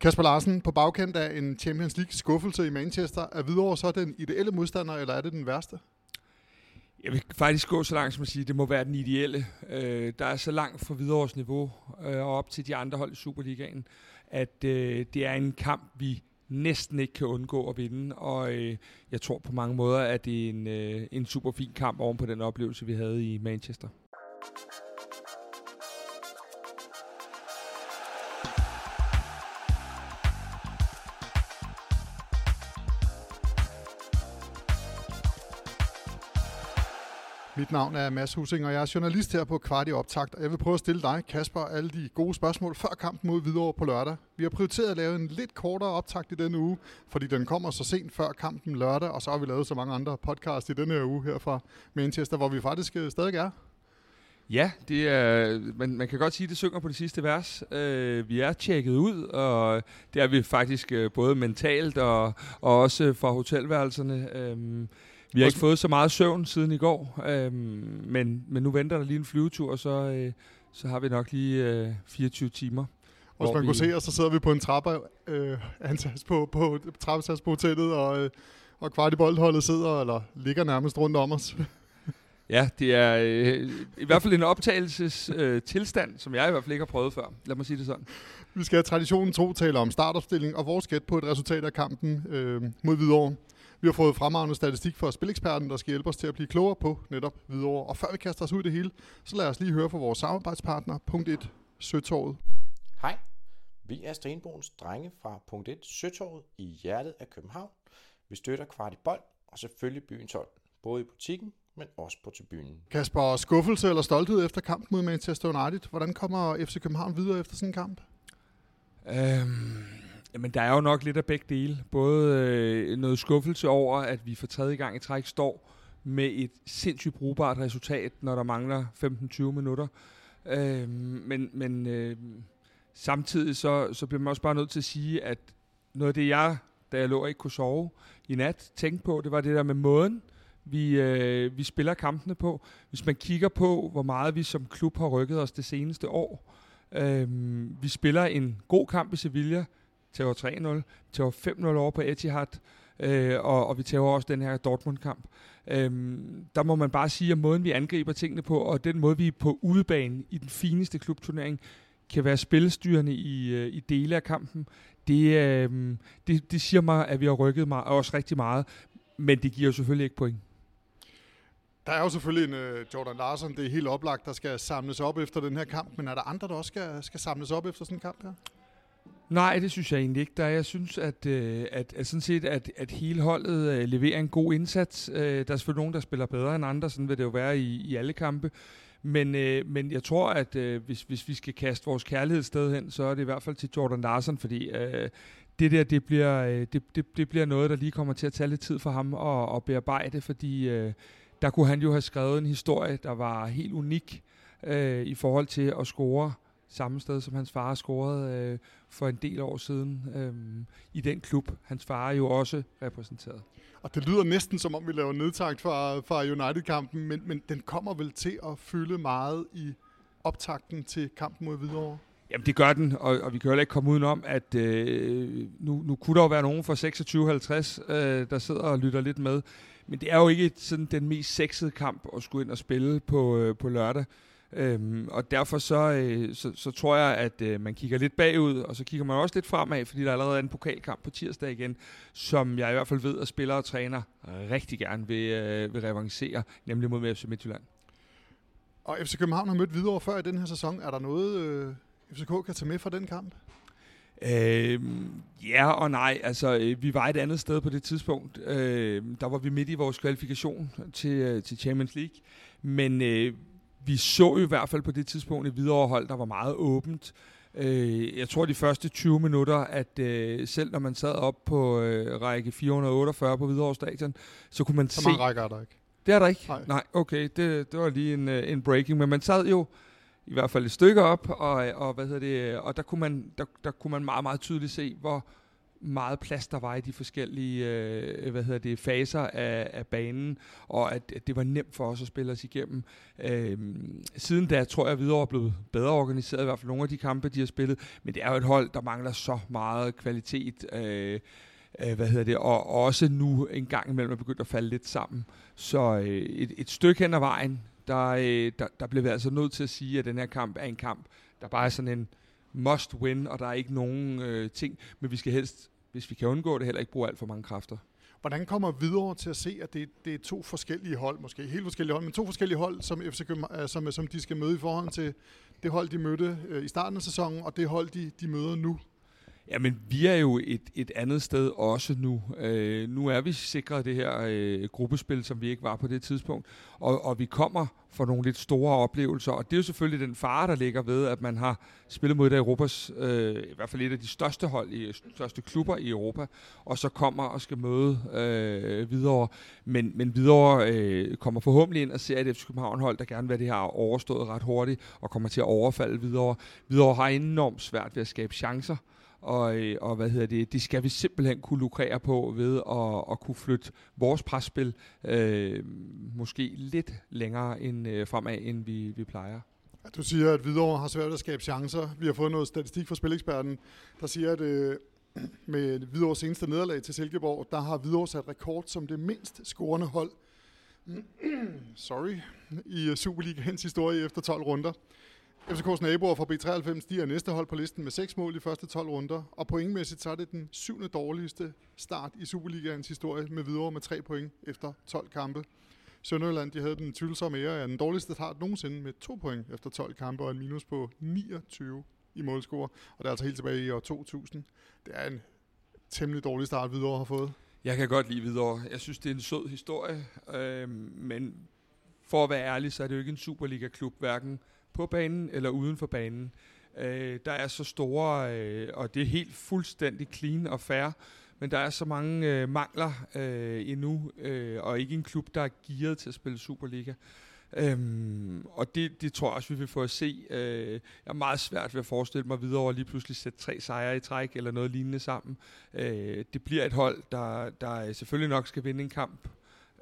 Kasper Larsen, på bagkant af en Champions League skuffelse i Manchester, er Hvidovre så den ideelle modstander, eller er det den værste? Jeg vil faktisk gå så langt som at sige, at det må være den ideelle. Øh, der er så langt fra Hvidovres niveau øh, og op til de andre hold i Superligaen, at øh, det er en kamp, vi næsten ikke kan undgå at vinde, og øh, jeg tror på mange måder, at det er en, øh, en super fin kamp oven på den oplevelse, vi havde i Manchester. Mit navn er Mads Husing, og jeg er journalist her på Kvarti Optakt, og jeg vil prøve at stille dig, Kasper, alle de gode spørgsmål før kampen mod Hvidovre på lørdag. Vi har prioriteret at lave en lidt kortere optakt i denne uge, fordi den kommer så sent før kampen lørdag, og så har vi lavet så mange andre podcast i denne her uge her fra Manchester, hvor vi faktisk øh, stadig er. Ja, det er, man, man kan godt sige, at det synger på det sidste vers. Øh, vi er tjekket ud, og det er vi faktisk øh, både mentalt og, og også øh, fra hotelværelserne. Øh, vi har ikke fået så meget søvn siden i går, øh, men, men nu venter der lige en flyvetur, og så, øh, så har vi nok lige øh, 24 timer. Og hvis man vi... kunne se os, så sidder vi på en trappe, øh, på, på trappesats på hotellet, og, øh, og kvart i boldholdet sidder, eller ligger nærmest rundt om os. Ja, det er øh, i hvert fald en optagelses øh, tilstand, som jeg i hvert fald ikke har prøvet før. Lad mig sige det sådan. Vi skal have traditionen tro tale om startopstilling og vores gæt på et resultat af kampen øh, mod Hvidovre. Vi har fået fremragende statistik fra Spileksperten, der skal hjælpe os til at blive klogere på netop videre. Og før vi kaster os ud i det hele, så lad os lige høre fra vores samarbejdspartner, punkt 1, Søtorvet. Hej, vi er Stenbogens drenge fra punkt 1, Søtorvet i hjertet af København. Vi støtter kvart i bold og selvfølgelig byens hold, både i butikken, men også på tribunen. Kasper, skuffelse eller stolthed efter kampen mod Manchester United? Hvordan kommer FC København videre efter sådan en kamp? Øhm, Jamen, der er jo nok lidt af begge dele. Både øh, noget skuffelse over, at vi for tredje gang i træk står med et sindssygt brugbart resultat, når der mangler 15-20 minutter. Øh, men men øh, samtidig så, så bliver man også bare nødt til at sige, at noget af det, jeg, da jeg lå og ikke kunne sove i nat, tænkte på, det var det der med måden, vi, øh, vi spiller kampene på. Hvis man kigger på, hvor meget vi som klub har rykket os det seneste år. Øh, vi spiller en god kamp i Sevilla, tager 3-0, tager 5-0 over på Etihad, øh, og, og vi tager også den her Dortmund-kamp. Øhm, der må man bare sige, at måden vi angriber tingene på, og den måde vi er på udebane i den fineste klubturnering, kan være spillestyrende i, øh, i dele af kampen, det, øh, det, det siger mig, at vi har rykket mig også rigtig meget, men det giver jo selvfølgelig ikke point. Der er jo selvfølgelig en uh, Jordan Larsen, det er helt oplagt, der skal samles op efter den her kamp, men er der andre, der også skal, skal samles op efter sådan en kamp her? Nej, det synes jeg egentlig ikke. Der jeg synes, at, øh, at, at, sådan set, at, at hele holdet øh, leverer en god indsats. Øh, der er selvfølgelig nogen, der spiller bedre end andre, sådan vil det jo være i, i alle kampe. Men, øh, men jeg tror, at øh, hvis, hvis vi skal kaste vores kærlighed sted hen, så er det i hvert fald til Jordan Larsen, fordi øh, det der, det bliver, øh, det, det, det bliver noget, der lige kommer til at tage lidt tid for ham at, at bearbejde, fordi øh, der kunne han jo have skrevet en historie, der var helt unik øh, i forhold til at score samme sted, som hans far scorede øh, for en del år siden øh, i den klub. Hans far jo også repræsenteret. Og det lyder næsten som om, vi laver nedtagt fra, fra United-kampen, men, men den kommer vel til at fylde meget i optakten til kampen mod Hvidovre? Jamen det gør den, og, og vi kan heller ikke komme udenom, at øh, nu, nu kunne der jo være nogen fra 26-50, øh, der sidder og lytter lidt med. Men det er jo ikke sådan den mest sexede kamp at skulle ind og spille på, øh, på lørdag. Øhm, og derfor så, øh, så, så tror jeg, at øh, man kigger lidt bagud, og så kigger man også lidt fremad, fordi der allerede er en pokalkamp på tirsdag igen, som jeg i hvert fald ved, at spillere og træner rigtig gerne vil, øh, vil revancere, nemlig mod FC Midtjylland. Og FC København har mødt videre før i den her sæson. Er der noget, øh, FCK kan tage med fra den kamp? Øh, ja og nej. Altså, øh, vi var et andet sted på det tidspunkt. Øh, der var vi midt i vores kvalifikation til, øh, til Champions League. Men øh, vi så jo i hvert fald på det tidspunkt et viderehold, der var meget åbent. Øh, jeg tror de første 20 minutter, at øh, selv når man sad op på øh, række 448 på Hvidovre Stadion, så kunne man så se... Så rækker er der ikke. Det er der ikke? Nej. Nej, okay. Det, det var lige en, øh, en breaking. Men man sad jo i hvert fald et stykke op, og, og, hvad hedder det, og der, kunne man, der, der kunne man meget, meget tydeligt se, hvor meget plads der var i de forskellige øh, hvad hedder det, faser af, af banen, og at, at det var nemt for os at spille os igennem. Øh, siden da tror jeg, at Hvidovre er blevet bedre organiseret, i hvert fald nogle af de kampe, de har spillet, men det er jo et hold, der mangler så meget kvalitet. Øh, øh, hvad hedder det, og, også nu en gang imellem er begyndt at falde lidt sammen. Så øh, et, et stykke hen ad vejen, der, øh, der, der bliver vi altså nødt til at sige, at den her kamp er en kamp, der bare er sådan en must win, og der er ikke nogen øh, ting, men vi skal helst, hvis vi kan undgå det, heller ikke bruge alt for mange kræfter. Hvordan kommer videre til at se, at det, det er to forskellige hold, måske helt forskellige hold, men to forskellige hold, som, FC København, øh, som, som de skal møde i forhold til det hold, de mødte øh, i starten af sæsonen, og det hold, de, de møder nu? Jamen, vi er jo et, et andet sted også nu. Øh, nu er vi sikret det her øh, gruppespil, som vi ikke var på det tidspunkt. Og, og vi kommer for nogle lidt store oplevelser. Og det er jo selvfølgelig den fare, der ligger ved, at man har spillet mod et af Europas, øh, i hvert fald et af de største hold, i største klubber i Europa, og så kommer og skal møde øh, videre. Men, men videre øh, kommer forhåbentlig ind og ser et FC København-hold, der gerne vil det her overstået ret hurtigt, og kommer til at overfalde videre. Videre har enormt svært ved at skabe chancer og, øh, og hvad hedder det, det skal vi simpelthen kunne lukrere på ved at, at kunne flytte vores presspil øh, måske lidt længere end, øh, fremad, end vi, vi plejer. Du siger, at Hvidovre har svært at skabe chancer. Vi har fået noget statistik fra Spileksperten, der siger, at øh, med Hvidovres seneste nederlag til Silkeborg, der har Hvidovre sat rekord som det mindst scorende hold sorry, i Superligaens historie efter 12 runder. FCK's naboer fra B93, de er næste hold på listen med 6 mål i første 12 runder, og pointmæssigt så er det den syvende dårligste start i Superligaens historie med videre med 3 point efter 12 kampe. Sønderjylland de havde den tvivlsomme ære af den dårligste start nogensinde med 2 point efter 12 kampe og en minus på 29 i målscore, og det er altså helt tilbage i år 2000. Det er en temmelig dårlig start, Hvidovre har fået. Jeg kan godt lide Hvidovre. Jeg synes, det er en sød historie, øh, men for at være ærlig, så er det jo ikke en Superliga-klub, hverken på banen eller uden for banen. Øh, der er så store, øh, og det er helt fuldstændig clean og fair, men der er så mange øh, mangler øh, endnu, øh, og ikke en klub, der er gearet til at spille Superliga. Øhm, og det, det tror jeg også, vi vil få at se. Øh, jeg er meget svært ved at forestille mig videre over lige pludselig sætte tre sejre i træk, eller noget lignende sammen. Øh, det bliver et hold, der, der selvfølgelig nok skal vinde en kamp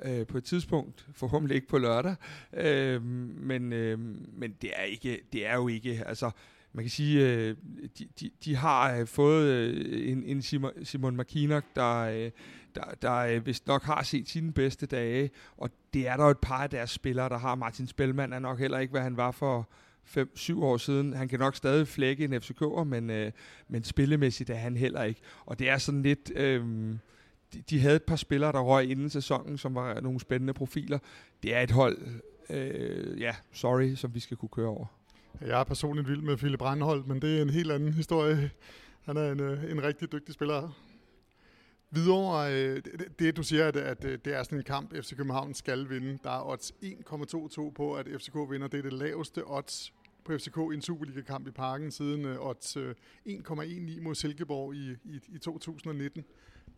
øh, på et tidspunkt, forhåbentlig ikke på lørdag, øh, men, øh, men det er ikke, det er jo ikke, altså man kan sige, øh, de, de, de har øh, fået øh, en, en Simon, Simon McKinnock, der, øh, der, der øh, vist nok har set sine bedste dage, og det er der jo et par af deres spillere, der har. Martin Spellmann er nok heller ikke, hvad han var for 5-7 år siden. Han kan nok stadig flække en FCK'er, men, øh, men spillemæssigt er han heller ikke. Og det er sådan lidt... Øh, de, de havde et par spillere, der røg inden sæsonen, som var nogle spændende profiler. Det er et hold, øh, ja, sorry, som vi skal kunne køre over. Jeg er personligt vild med Philip Brandholt, men det er en helt anden historie. Han er en, øh, en rigtig dygtig spiller. Videre, øh, det, det du siger, at, at øh, det er sådan en kamp, FC København skal vinde. Der er odds 1,22 på, at FCK vinder. Det er det laveste odds på FCK i en Superliga-kamp i parken siden øh, odds 1,19 mod Silkeborg i, i, i 2019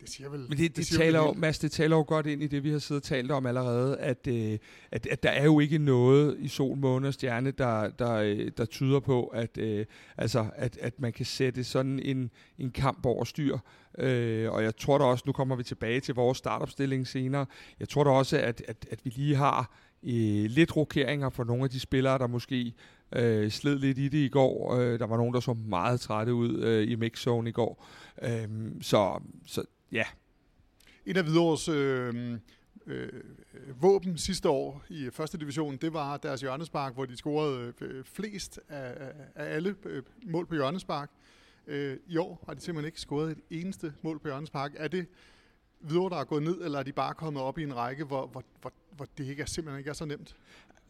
det siger vel... Men det, det, det taler jo, Mads, det taler jo godt ind i det, vi har siddet og talt om allerede, at, øh, at, at der er jo ikke noget i sol, måne og stjerne, der, der, øh, der tyder på, at, øh, altså, at, at man kan sætte sådan en, en kamp over styr. Øh, og jeg tror da også, nu kommer vi tilbage til vores startopstilling senere, jeg tror da også, at, at, at vi lige har øh, lidt rokeringer for nogle af de spillere, der måske øh, sled lidt i det i går. Øh, der var nogen, der så meget trætte ud øh, i mixzone i går. Øh, så, så Ja. Et af Hvidovres øh, øh, våben sidste år i første division, det var deres hjørnespark, hvor de scorede øh, flest af, af alle øh, mål på hjørnespark. Øh, I år har de simpelthen ikke scoret et eneste mål på hjørnespark. Er det Hvidovre, der er gået ned, eller er de bare kommet op i en række, hvor, hvor, hvor, hvor det ikke er, simpelthen ikke er så nemt?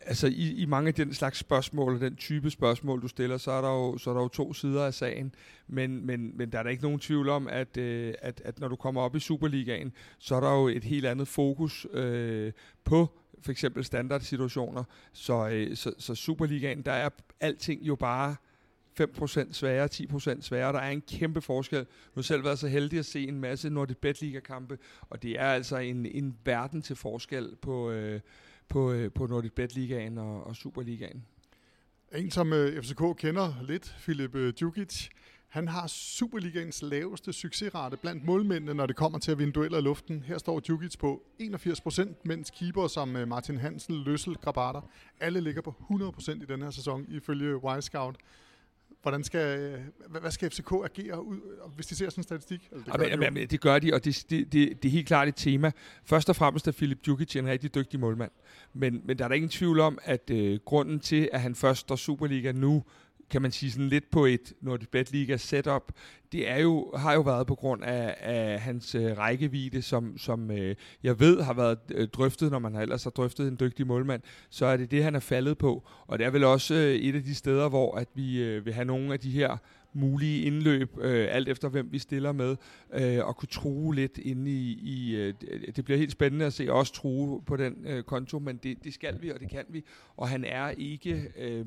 Altså i, i mange af den slags spørgsmål, og den type spørgsmål, du stiller, så er der jo, så er der jo to sider af sagen. Men, men, men der er der ikke nogen tvivl om, at, øh, at, at når du kommer op i Superligaen, så er der jo et helt andet fokus øh, på for eksempel standardsituationer. Så, øh, så, så Superligaen, der er alting jo bare 5% sværere, 10% sværere. Der er en kæmpe forskel. Nu har selv været så heldig at se en masse Nordic Bet Liga-kampe, og det er altså en, en verden til forskel på, øh, på, øh, på Nordic Bet Ligaen og, og Superligaen. En, som øh, FCK kender lidt, Filip øh, Djukic, Han har Superligaens laveste succesrate blandt målmændene, når det kommer til at vinde dueller i luften. Her står Djukic på 81 procent, mens keeper som øh, Martin Hansen, Løssel, Grabater, alle ligger på 100 procent i den her sæson, ifølge Wisecout. Hvordan skal, øh, hvad skal FCK agere, ud, hvis de ser sådan en statistik? Altså, det, gør jamen, de jamen, det gør de, og det, det, det, det er helt klart et tema. Først og fremmest er Filip Djukic en rigtig dygtig målmand. Men, men der er der ingen tvivl om, at øh, grunden til, at han først står Superliga nu, kan man sige sådan lidt på et Nordic Bet Liga setup, det er jo, har jo været på grund af, af hans øh, rækkevidde, som, som øh, jeg ved har været øh, drøftet, når man har ellers har drøftet en dygtig målmand, så er det det, han er faldet på. Og det er vel også øh, et af de steder, hvor at vi øh, vil have nogle af de her mulige indløb, øh, alt efter hvem vi stiller med, øh, og kunne true lidt inde i, i øh, det bliver helt spændende at se os true på den øh, konto, men det, det skal vi, og det kan vi, og han er ikke, øh,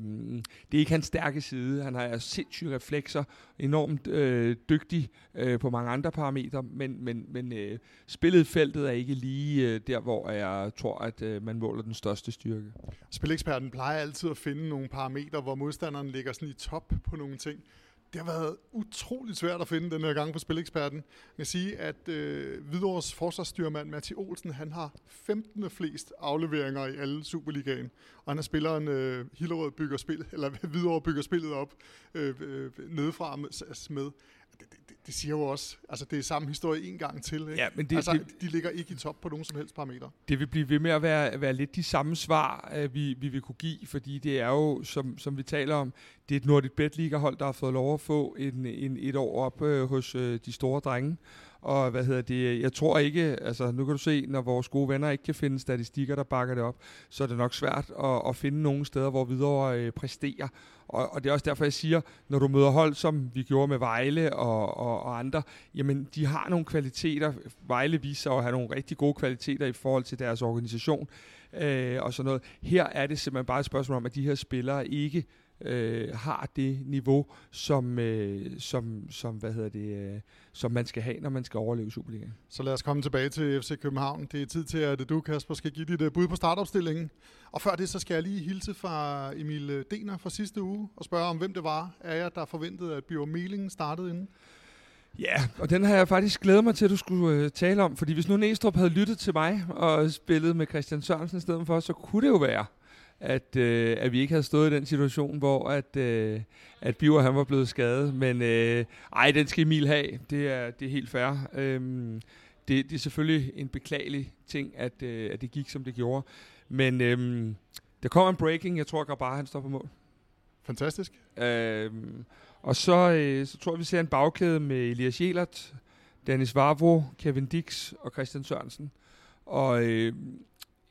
det er ikke hans stærke side, han har sindssyge reflekser, enormt øh, dygtig øh, på mange andre parametre, men, men, men øh, spillet feltet er ikke lige øh, der, hvor jeg tror, at øh, man måler den største styrke. Spileksperten plejer altid at finde nogle parametre, hvor modstanderen ligger sådan i top på nogle ting det har været utroligt svært at finde den her gang på Spileksperten. Jeg kan sige, at øh, Hvidovres forsvarsstyrmand Matti Olsen, han har 15. flest afleveringer i alle Superligaen. Og han er spilleren øh, Hillerød bygger spil, eller Hvidovre bygger spillet op øh, øh, nedefra med. med det, det, det siger jo også, altså det er samme historie en gang til. Ikke? Ja, men det, altså, det, de ligger ikke i top på nogen som helst parametre. Det vil blive ved med at være, være lidt de samme svar, øh, vi, vi vil kunne give, fordi det er jo, som, som vi taler om, det er et Nordic Bet Liga hold, der har fået lov at få en, en, et år op øh, hos øh, de store drenge. Og hvad hedder det, jeg tror ikke, altså nu kan du se, når vores gode venner ikke kan finde statistikker, der bakker det op, så er det nok svært at, at finde nogle steder, hvor videre øh, præsterer. Og, og det er også derfor, jeg siger, når du møder hold, som vi gjorde med Vejle og, og, og andre, jamen de har nogle kvaliteter. Vejle viser at have nogle rigtig gode kvaliteter i forhold til deres organisation øh, og sådan noget. Her er det simpelthen bare et spørgsmål om, at de her spillere ikke øh, har det niveau, som, øh, som, som, hvad hedder det, øh, som man skal have, når man skal overleve Superligaen. Så lad os komme tilbage til FC København. Det er tid til, at du, Kasper, skal give dit uh, bud på startopstillingen. Og før det, så skal jeg lige hilse fra Emil øh, Dener fra sidste uge og spørge om, hvem det var af jer, der forventede, at Bjørn Meling startede inden. Ja, og den har jeg faktisk glædet mig til, at du skulle øh, tale om. Fordi hvis nu Næstrup havde lyttet til mig og spillet med Christian Sørensen i stedet for, så kunne det jo være, at, øh, at vi ikke havde stået i den situation, hvor at, øh, at Biver han var blevet skadet. Men øh, ej, den skal Emil have. Det er, det er helt fair. Øhm, det, det er selvfølgelig en beklagelig ting, at, øh, at det gik, som det gjorde. Men øh, der kommer en breaking. Jeg tror at bare, han står på mål. Fantastisk. Øhm, og så, øh, så tror jeg, vi ser en bagkæde med Elias Jelert, Dennis Vavro, Kevin Dix og Christian Sørensen. Og øh,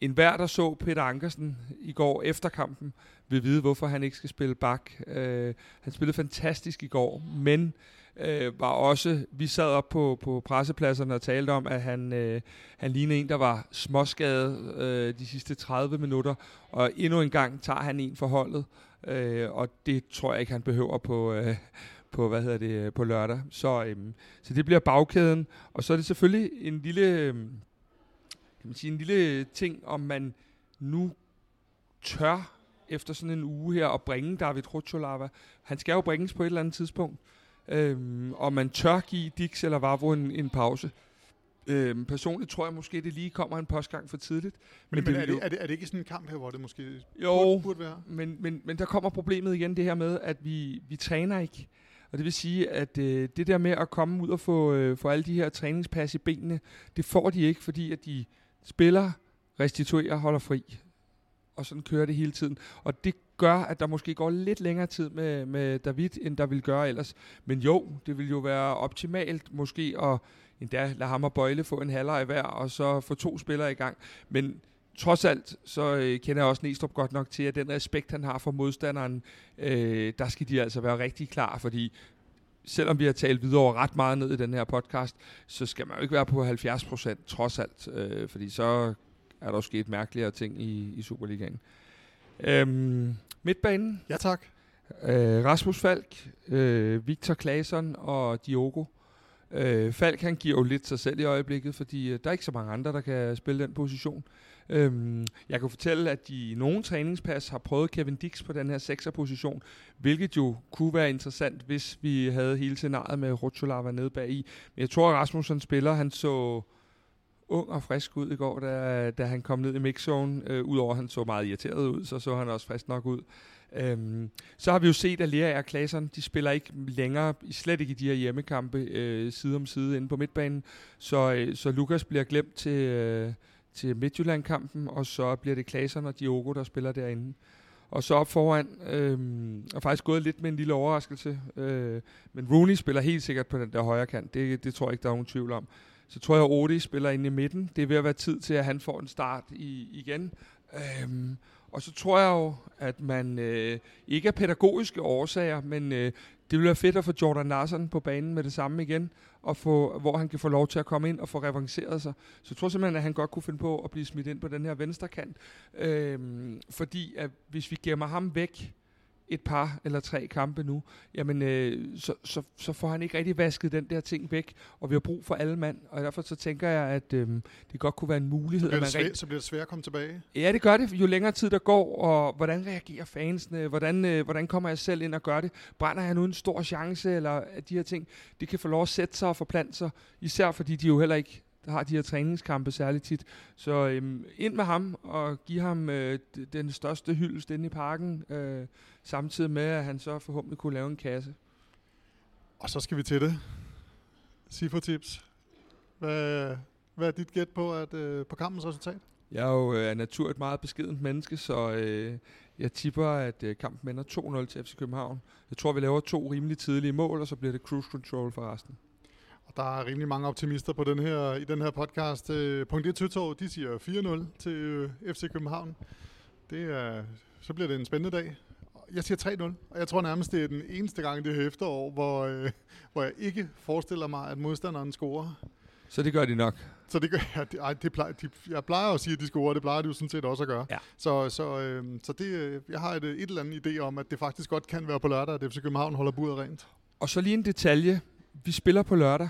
en hver, der så Peter Ankersen i går efter kampen, vil vide, hvorfor han ikke skal spille bak. Øh, han spillede fantastisk i går, men øh, var også, vi sad op på, på pressepladserne og talte om, at han, øh, han lignede en, der var småskadet øh, de sidste 30 minutter, og endnu en gang tager han en for holdet, øh, og det tror jeg ikke, han behøver på, øh, på, hvad hedder det, på lørdag. Så, øh, så det bliver bagkæden, og så er det selvfølgelig en lille... Øh, kan man sige, en lille ting, om man nu tør efter sådan en uge her at bringe David Rutscholava. Han skal jo bringes på et eller andet tidspunkt. Øhm, og man tør give Dix eller Vavro en, en pause. Øhm, personligt tror jeg måske, det lige kommer en postgang for tidligt. Men, men, men er, det, er, det, er det ikke sådan en kamp her, hvor det måske jo, burde, burde være? Men, men, men der kommer problemet igen, det her med, at vi, vi træner ikke. Og det vil sige, at øh, det der med at komme ud og få, øh, få alle de her træningspas i benene, det får de ikke, fordi at de spiller, restituerer, holder fri. Og sådan kører det hele tiden. Og det gør, at der måske går lidt længere tid med, med David, end der vil gøre ellers. Men jo, det vil jo være optimalt måske at endda lade ham og Bøjle få en halvleg hver, og så få to spillere i gang. Men trods alt, så øh, kender jeg også Næstrup godt nok til, at den respekt, han har for modstanderen, øh, der skal de altså være rigtig klar, fordi selvom vi har talt videre ret meget ned i den her podcast, så skal man jo ikke være på 70 procent, trods alt, øh, fordi så er der jo sket mærkeligere ting i, i Superligaen. Øhm, midtbanen. Ja, tak. Øh, Rasmus Falk, øh, Victor Claesson og Diogo. Øh, Falk han giver jo lidt sig selv i øjeblikket, fordi øh, der er ikke så mange andre, der kan spille den position. Øhm, jeg kan fortælle, at de i nogle træningspas har prøvet Kevin Dix på den her sekserposition, hvilket jo kunne være interessant, hvis vi havde hele scenariet med Rotolava nede bag i. Men jeg tror, at Rasmussen spiller, han så ung og frisk ud i går, da, da han kom ned i mixzone. Øh, Udover at han så meget irriteret ud, så så han også frisk nok ud. Øhm, så har vi jo set, at Lea og Klaseren, de spiller ikke længere, slet ikke i de her hjemmekampe, øh, side om side inde på midtbanen. Så, øh, så Lukas bliver glemt til, øh, til Midtjylland-kampen, og så bliver det Klaseren og Diogo, der spiller derinde. Og så op foran, øh, og faktisk gået lidt med en lille overraskelse, øh, men Rooney spiller helt sikkert på den der højre kant, det, det tror jeg ikke, der er nogen tvivl om. Så tror jeg, at Odi spiller inde i midten. Det er ved at være tid til, at han får en start i, igen. Øhm, og så tror jeg jo, at man øh, ikke af pædagogiske årsager, men øh, det vil være fedt at få Jordan Larsen på banen med det samme igen, og få, hvor han kan få lov til at komme ind og få revanceret sig. Så jeg tror simpelthen, at han godt kunne finde på at blive smidt ind på den her venstre kant. Øhm, fordi at hvis vi gemmer ham væk, et par eller tre kampe nu, jamen øh, så, så, så får han ikke rigtig vasket den der ting væk, og vi har brug for alle mand, og derfor så tænker jeg, at øh, det godt kunne være en mulighed. Så bliver, at man det svært, rigt- så bliver det svært at komme tilbage. Ja, det gør det, jo længere tid der går, og hvordan reagerer fansene, hvordan, øh, hvordan kommer jeg selv ind og gør det, brænder jeg nu en stor chance, eller at de her ting, det kan få lov at sætte sig og forplante sig, især fordi de jo heller ikke har de her træningskampe særligt tit. Så øhm, ind med ham og give ham øh, den største hyldest inde i parken, øh, samtidig med, at han så forhåbentlig kunne lave en kasse. Og så skal vi til det. Sifo-tips. Hvad, hvad er dit gæt på, at, øh, på kampens resultat? Jeg er jo øh, af natur et meget beskedent menneske, så øh, jeg tipper, at øh, kampen ender 2-0 til FC København. Jeg tror, vi laver to rimelig tidlige mål, og så bliver det cruise control for resten. Og der er rimelig mange optimister på den her, i den her podcast. Øh, Punkt 1 Tøtov, de siger 4-0 til øh, FC København. Det er, så bliver det en spændende dag. Jeg siger 3-0, og jeg tror nærmest, det er den eneste gang det her efterår, hvor, øh, hvor jeg ikke forestiller mig, at modstanderen scorer. Så det gør de nok. Så det gør jeg. Det, ej, det plejer, de, jeg plejer at sige, at de scorer. Det plejer de jo sådan set også at gøre. Ja. Så, så, øh, så det, øh, jeg har et, et eller andet idé om, at det faktisk godt kan være på lørdag, at FC København holder buret rent. Og så lige en detalje. Vi spiller på lørdag,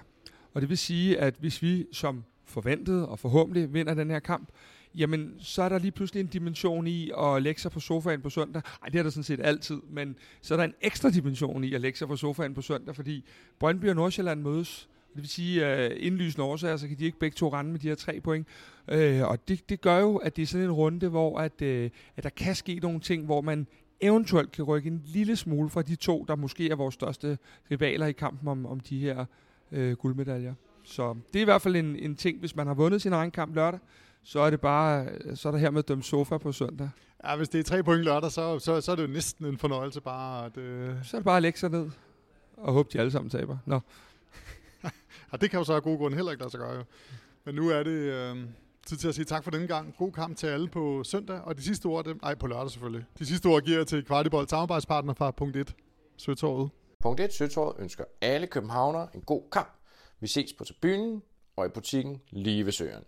og det vil sige, at hvis vi som forventet og forhåbentlig vinder den her kamp, jamen så er der lige pludselig en dimension i at lægge sig på sofaen på søndag. Ej, det er der sådan set altid, men så er der en ekstra dimension i at lægge sig på sofaen på søndag, fordi Brøndby og Nordsjælland mødes. Det vil sige, at uh, indlysende årsager, så kan de ikke begge to rende med de her tre point. Uh, og det, det gør jo, at det er sådan en runde, hvor at, øh, at der kan ske nogle ting, hvor man eventuelt kan rykke en lille smule fra de to, der måske er vores største rivaler i kampen om, om de her uh, guldmedaljer. Så det er i hvert fald en, en ting, hvis man har vundet sin egen kamp lørdag, så er det bare, så er der her med dømt sofa på søndag. Ja, hvis det er tre point lørdag, så, så, så er det jo næsten en fornøjelse bare at... Øh, Så er det bare at lægge sig ned og håbe, de alle sammen taber. Nå. og det kan jo så af gode grunde heller ikke lade sig gøre. Jo. Men nu er det øh, tid til at sige tak for denne gang. God kamp til alle på søndag, og de sidste ord, dem, ej på lørdag selvfølgelig. De sidste ord giver jeg til Kvartibold samarbejdspartner fra punkt 1, Søtorvet. Punkt 1. Søtorvet ønsker alle københavnere en god kamp. Vi ses på tribunen og i butikken lige ved søerne.